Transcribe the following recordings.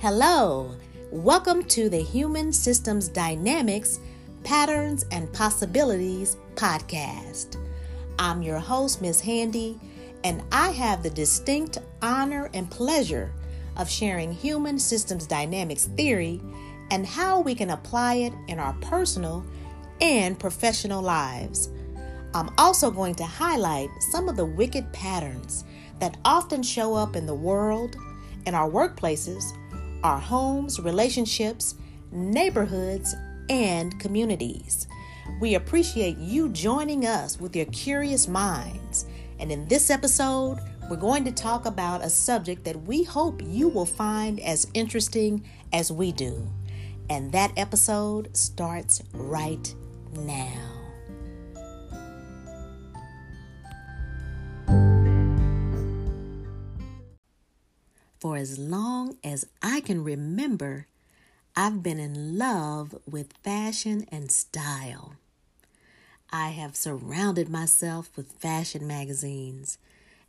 Hello, welcome to the Human Systems Dynamics Patterns and Possibilities podcast. I'm your host, Ms. Handy, and I have the distinct honor and pleasure of sharing human systems dynamics theory and how we can apply it in our personal and professional lives. I'm also going to highlight some of the wicked patterns that often show up in the world, in our workplaces, our homes, relationships, neighborhoods, and communities. We appreciate you joining us with your curious minds. And in this episode, we're going to talk about a subject that we hope you will find as interesting as we do. And that episode starts right now. For as long as I can remember, I've been in love with fashion and style. I have surrounded myself with fashion magazines,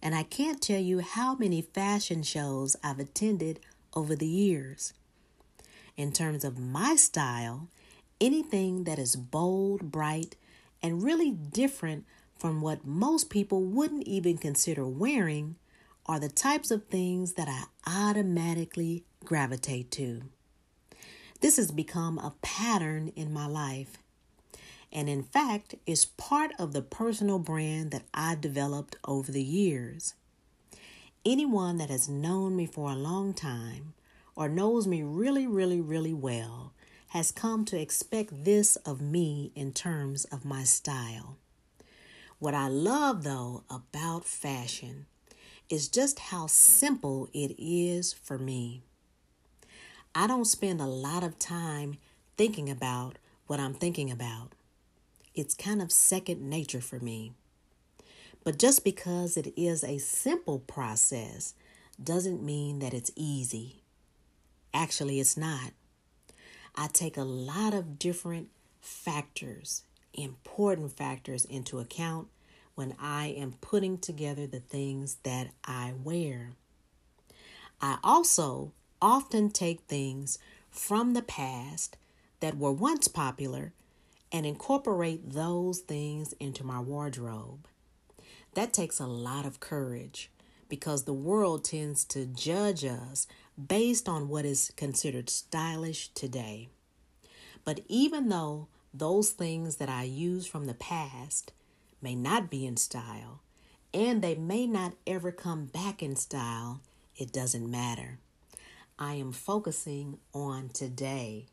and I can't tell you how many fashion shows I've attended over the years. In terms of my style, anything that is bold, bright, and really different from what most people wouldn't even consider wearing are the types of things that I automatically gravitate to. This has become a pattern in my life, and in fact, is part of the personal brand that I developed over the years. Anyone that has known me for a long time or knows me really, really, really well has come to expect this of me in terms of my style. What I love, though, about fashion is just how simple it is for me. I don't spend a lot of time thinking about what I'm thinking about. It's kind of second nature for me. But just because it is a simple process doesn't mean that it's easy. Actually, it's not. I take a lot of different factors, important factors, into account when I am putting together the things that I wear. I also often take things from the past that were once popular and incorporate those things into my wardrobe. That takes a lot of courage because the world tends to judge us based on what is considered stylish today. But even though those things that I use from the past may not be in style, and they may not ever come back in style, it doesn't matter. I am focusing on today.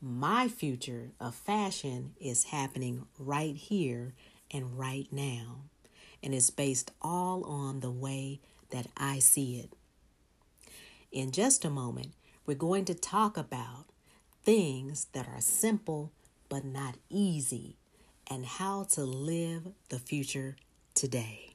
My future of fashion is happening right here and right now, and it's based all on the way that I see it. In just a moment, we're going to talk about things that are simple but not easy and how to live the future today.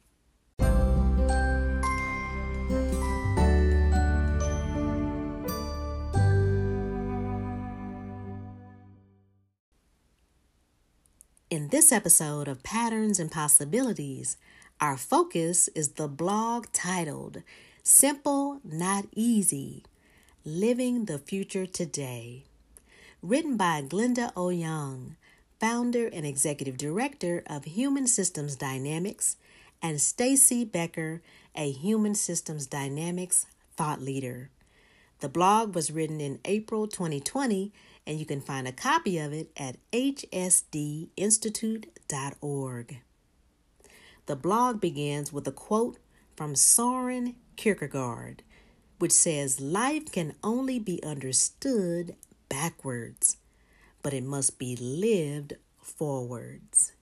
In this episode of Patterns and Possibilities, our focus is the blog titled Simple, Not Easy Living the Future Today, written by Glenda Eoyang founder and executive director of Human Systems Dynamics, and Stacy Becker, a Human Systems Dynamics thought leader. The blog was written in April 2020, and you can find a copy of it at hsdinstitute.org. The blog begins with a quote from Soren Kierkegaard, which says, Life can only be understood backwards but it must be lived forwards.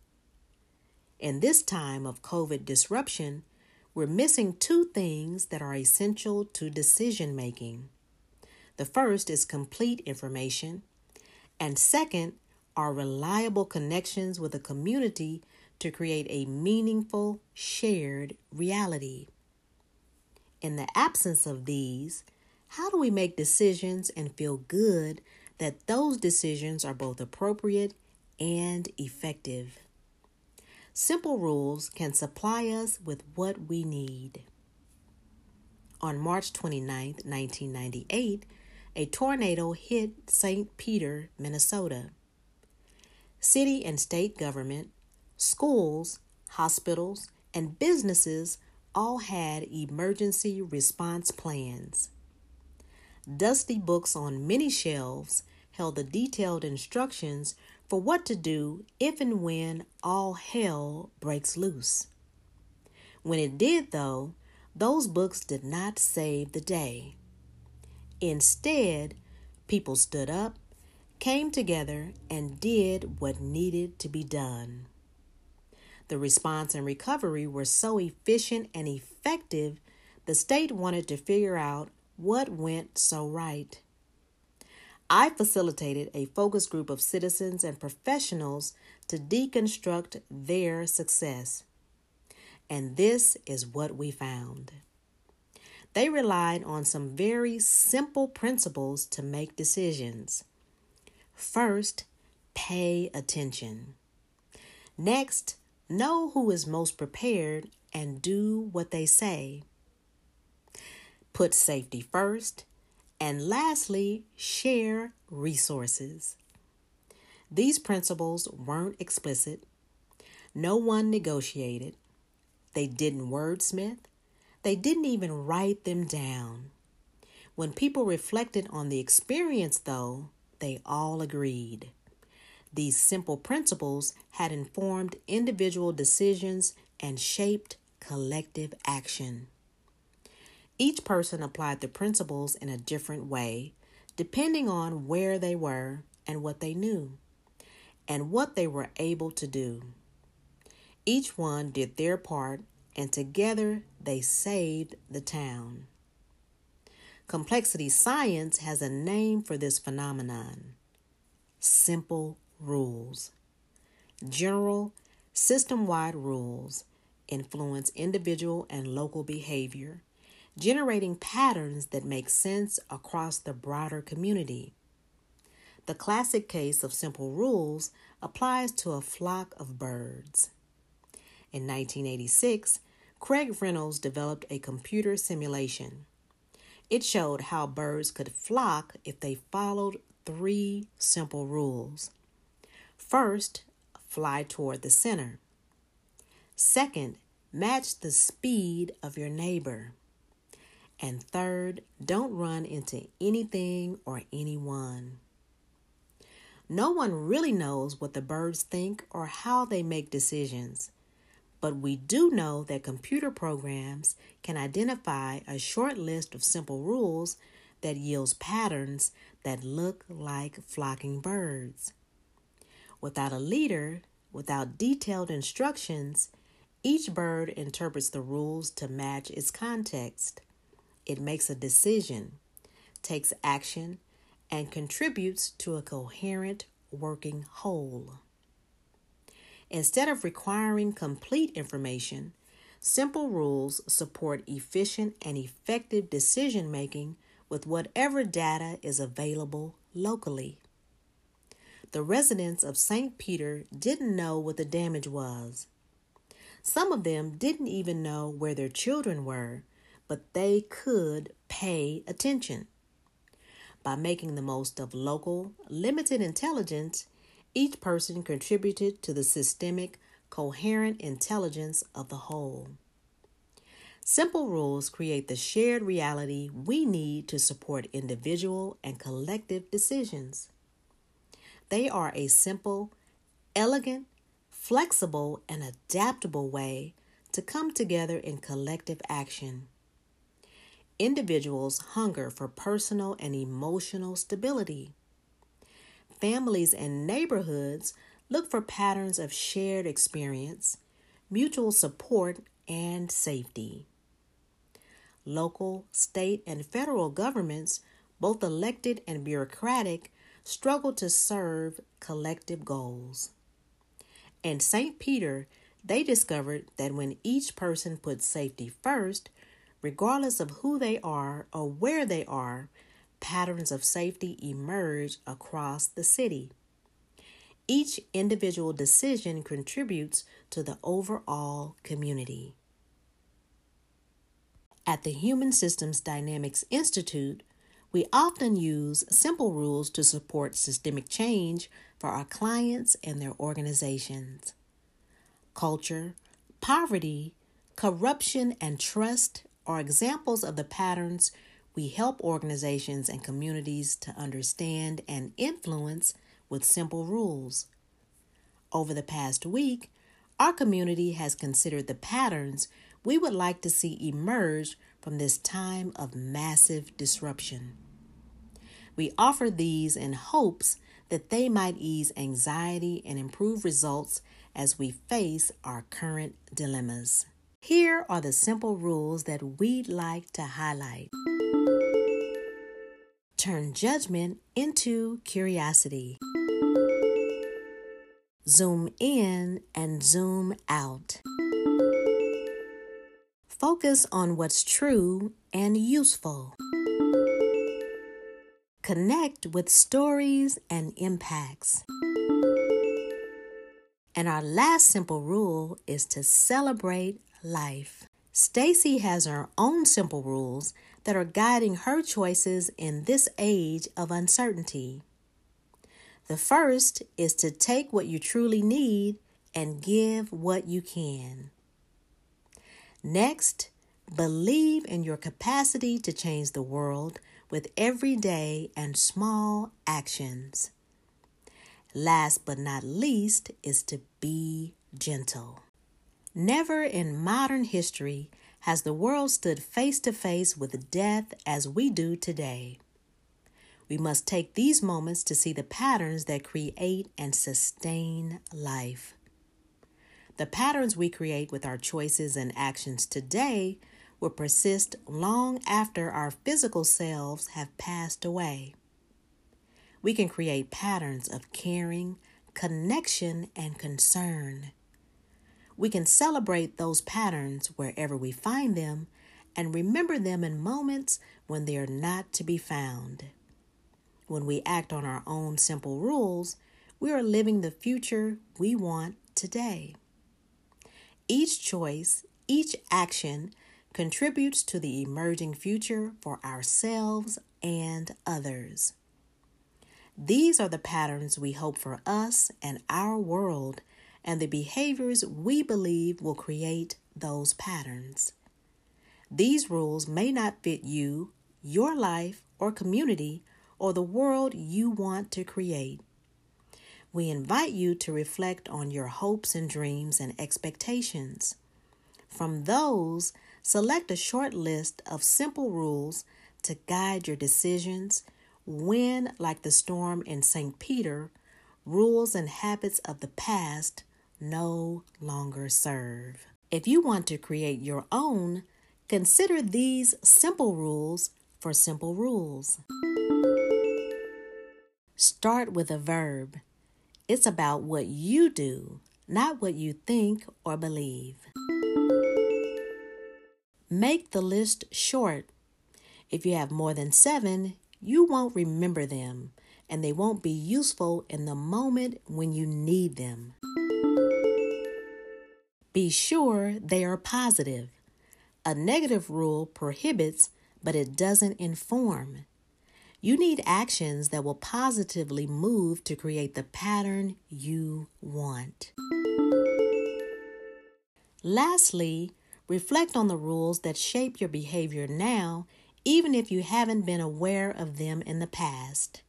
In this time of COVID disruption, we're missing two things that are essential to decision making. The first is complete information, and second are reliable connections with a community to create a meaningful shared reality. In the absence of these, how do we make decisions and feel good that those decisions are both appropriate and effective. Simple rules can supply us with what we need. On March 29, 1998, a tornado hit St. Peter, Minnesota. City and state government, schools, hospitals, and businesses all had emergency response plans. Dusty books on many shelves held the detailed instructions for what to do if and when all hell breaks loose. When it did, though, those books did not save the day. Instead, people stood up, came together, and did what needed to be done. The response and recovery were so efficient and effective, the state wanted to figure out what went so right. I facilitated a focus group of citizens and professionals to deconstruct their success. And this is what we found. They relied on some very simple principles to make decisions. First, pay attention. Next, know who is most prepared and do what they say. Put safety first. And lastly, share resources. These principles weren't explicit. No one negotiated. They didn't wordsmith. They didn't even write them down. When people reflected on the experience, though, they all agreed. These simple principles had informed individual decisions and shaped collective action. Each person applied the principles in a different way, depending on where they were and what they knew, and what they were able to do. Each one did their part, and together they saved the town. Complexity science has a name for this phenomenon simple rules. General, system wide rules influence individual and local behavior, generating patterns that make sense across the broader community. The classic case of simple rules applies to a flock of birds. In 1986, Craig Reynolds developed a computer simulation. It showed how birds could flock if they followed three simple rules. First, fly toward the center. Second, match the speed of your neighbor. And third, don't run into anything or anyone. No one really knows what the birds think or how they make decisions, but we do know that computer programs can identify a short list of simple rules that yields patterns that look like flocking birds. Without a leader, without detailed instructions, each bird interprets the rules to match its context. It makes a decision, takes action, and contributes to a coherent working whole. Instead of requiring complete information, simple rules support efficient and effective decision making with whatever data is available locally. The residents of St. Peter didn't know what the damage was. Some of them didn't even know where their children were, but they could pay attention. By making the most of local, limited intelligence, each person contributed to the systemic, coherent intelligence of the whole. Simple rules create the shared reality we need to support individual and collective decisions. They are a simple, elegant, flexible, and adaptable way to come together in collective action. Individuals hunger for personal and emotional stability. Families and neighborhoods look for patterns of shared experience, mutual support, and safety. Local, state, and federal governments, both elected and bureaucratic, struggle to serve collective goals. In St. Peter, they discovered that when each person puts safety first, regardless of who they are or where they are, patterns of safety emerge across the city. Each individual decision contributes to the overall community. At the Human Systems Dynamics Institute, We often use simple rules to support systemic change for our clients and their organizations. Culture, poverty, corruption, and trust are examples of the patterns we help organizations and communities to understand and influence with simple rules. Over the past week, our community has considered the patterns we would like to see emerge from this time of massive disruption. We offer these in hopes that they might ease anxiety and improve results as we face our current dilemmas. Here are the simple rules that we'd like to highlight. Turn judgment into curiosity. Zoom in and zoom out. Focus on what's true and useful. Connect with stories and impacts. And our last simple rule is to celebrate life. Stacy has her own simple rules that are guiding her choices in this age of uncertainty. The first is to take what you truly need and give what you can. Next, believe in your capacity to change the world with everyday and small actions. Last but not least is to be gentle. Never in modern history has the world stood face to face with death as we do today. We must take these moments to see the patterns that create and sustain life. The patterns we create with our choices and actions today will persist long after our physical selves have passed away. We can create patterns of caring, connection, and concern. We can celebrate those patterns wherever we find them and remember them in moments when they are not to be found. When we act on our own simple rules, we are living the future we want today. Each choice, each action contributes to the emerging future for ourselves and others. These are the patterns we hope for us and our world, and the behaviors we believe will create those patterns. These rules may not fit you, your life, or community, or the world you want to create we invite you to reflect on your hopes and dreams and expectations. From those, select a short list of simple rules to guide your decisions when, like the storm in St. Peter, rules and habits of the past no longer serve. If you want to create your own, consider these simple rules for simple rules. Start with a verb. It's about what you do, not what you think or believe. Make the list short. If you have more than seven, you won't remember them and they won't be useful in the moment when you need them. Be sure they are positive. A negative rule prohibits, but it doesn't inform. You need actions that will positively move to create the pattern you want. Lastly, reflect on the rules that shape your behavior now, even if you haven't been aware of them in the past.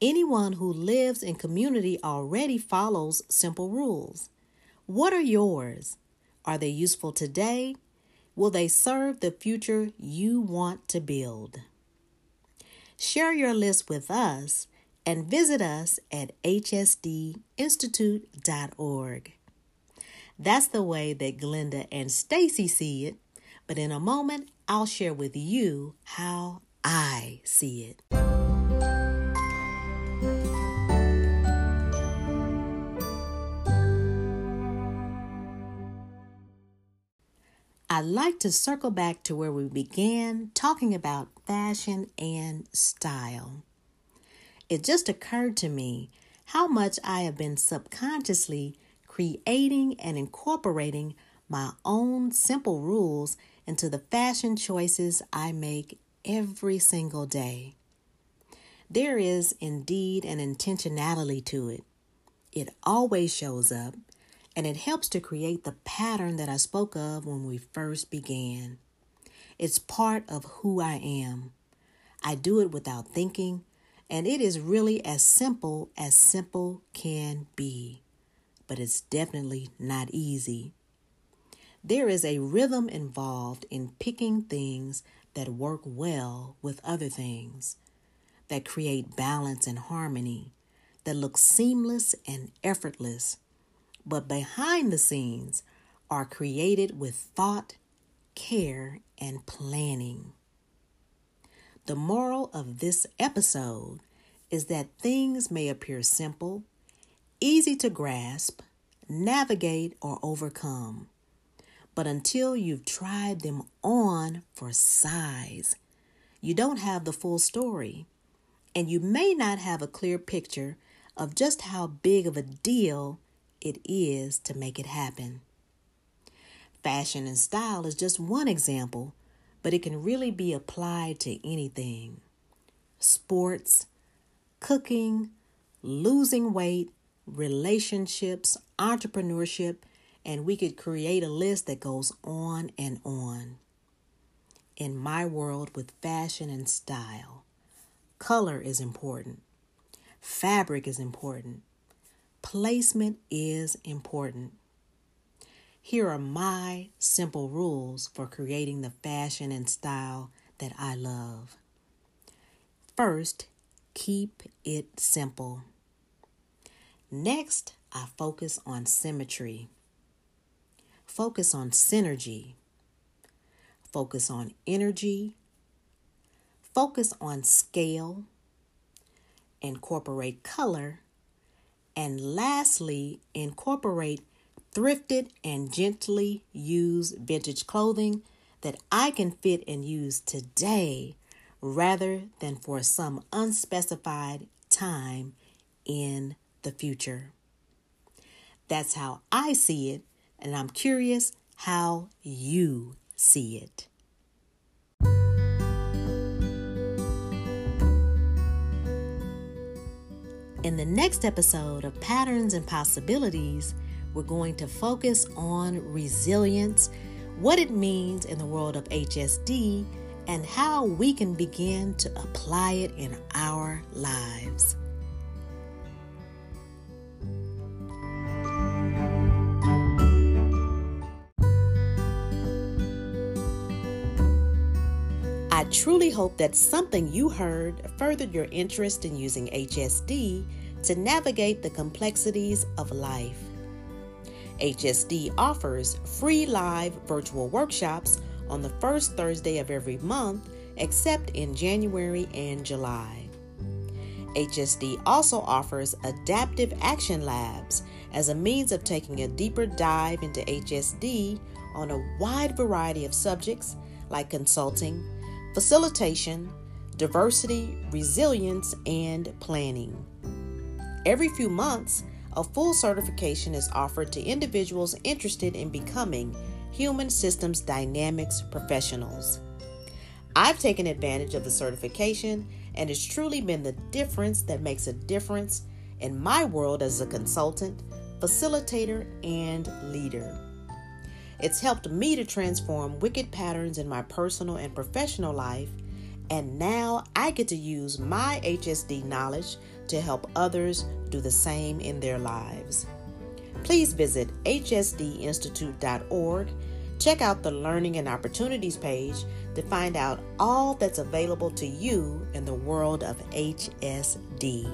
Anyone who lives in community already follows simple rules. What are yours? Are they useful today? Will they serve the future you want to build? Share your list with us and visit us at hsdinstitute.org. That's the way that Glenda and Stacy see it, but in a moment I'll share with you how I see it. I'd like to circle back to where we began talking about fashion and style. It just occurred to me how much I have been subconsciously creating and incorporating my own simple rules into the fashion choices I make every single day. There is indeed an intentionality to it. It always shows up, and it helps to create the pattern that I spoke of when we first began. It's part of who I am. I do it without thinking, and it is really as simple as simple can be. But it's definitely not easy. There is a rhythm involved in picking things that work well with other things that create balance and harmony, that look seamless and effortless, but behind the scenes are created with thought, care, and planning. The moral of this episode is that things may appear simple, easy to grasp, navigate, or overcome. But until you've tried them on for size, you don't have the full story and you may not have a clear picture of just how big of a deal it is to make it happen. Fashion and style is just one example, but it can really be applied to anything sports, cooking, losing weight, relationships, entrepreneurship, and we could create a list that goes on and on. In my world with fashion and style, Color is important. Fabric is important. Placement is important. Here are my simple rules for creating the fashion and style that I love. First, keep it simple. Next, I focus on symmetry. Focus on synergy. Focus on energy Focus on scale, incorporate color, and lastly, incorporate thrifted and gently used vintage clothing that I can fit and use today rather than for some unspecified time in the future. That's how I see it, and I'm curious how you see it. In the next episode of Patterns and Possibilities, we're going to focus on resilience, what it means in the world of HSD, and how we can begin to apply it in our lives. Truly hope that something you heard furthered your interest in using HSD to navigate the complexities of life. HSD offers free live virtual workshops on the first Thursday of every month, except in January and July. HSD also offers adaptive action labs as a means of taking a deeper dive into HSD on a wide variety of subjects like consulting, facilitation, diversity, resilience, and planning. Every few months, a full certification is offered to individuals interested in becoming human systems dynamics professionals. I've taken advantage of the certification, and it's truly been the difference that makes a difference in my world as a consultant, facilitator, and leader. It's helped me to transform wicked patterns in my personal and professional life, and now I get to use my HSD knowledge to help others do the same in their lives. Please visit hsdinstitute.org. Check out the Learning and Opportunities page to find out all that's available to you in the world of HSD.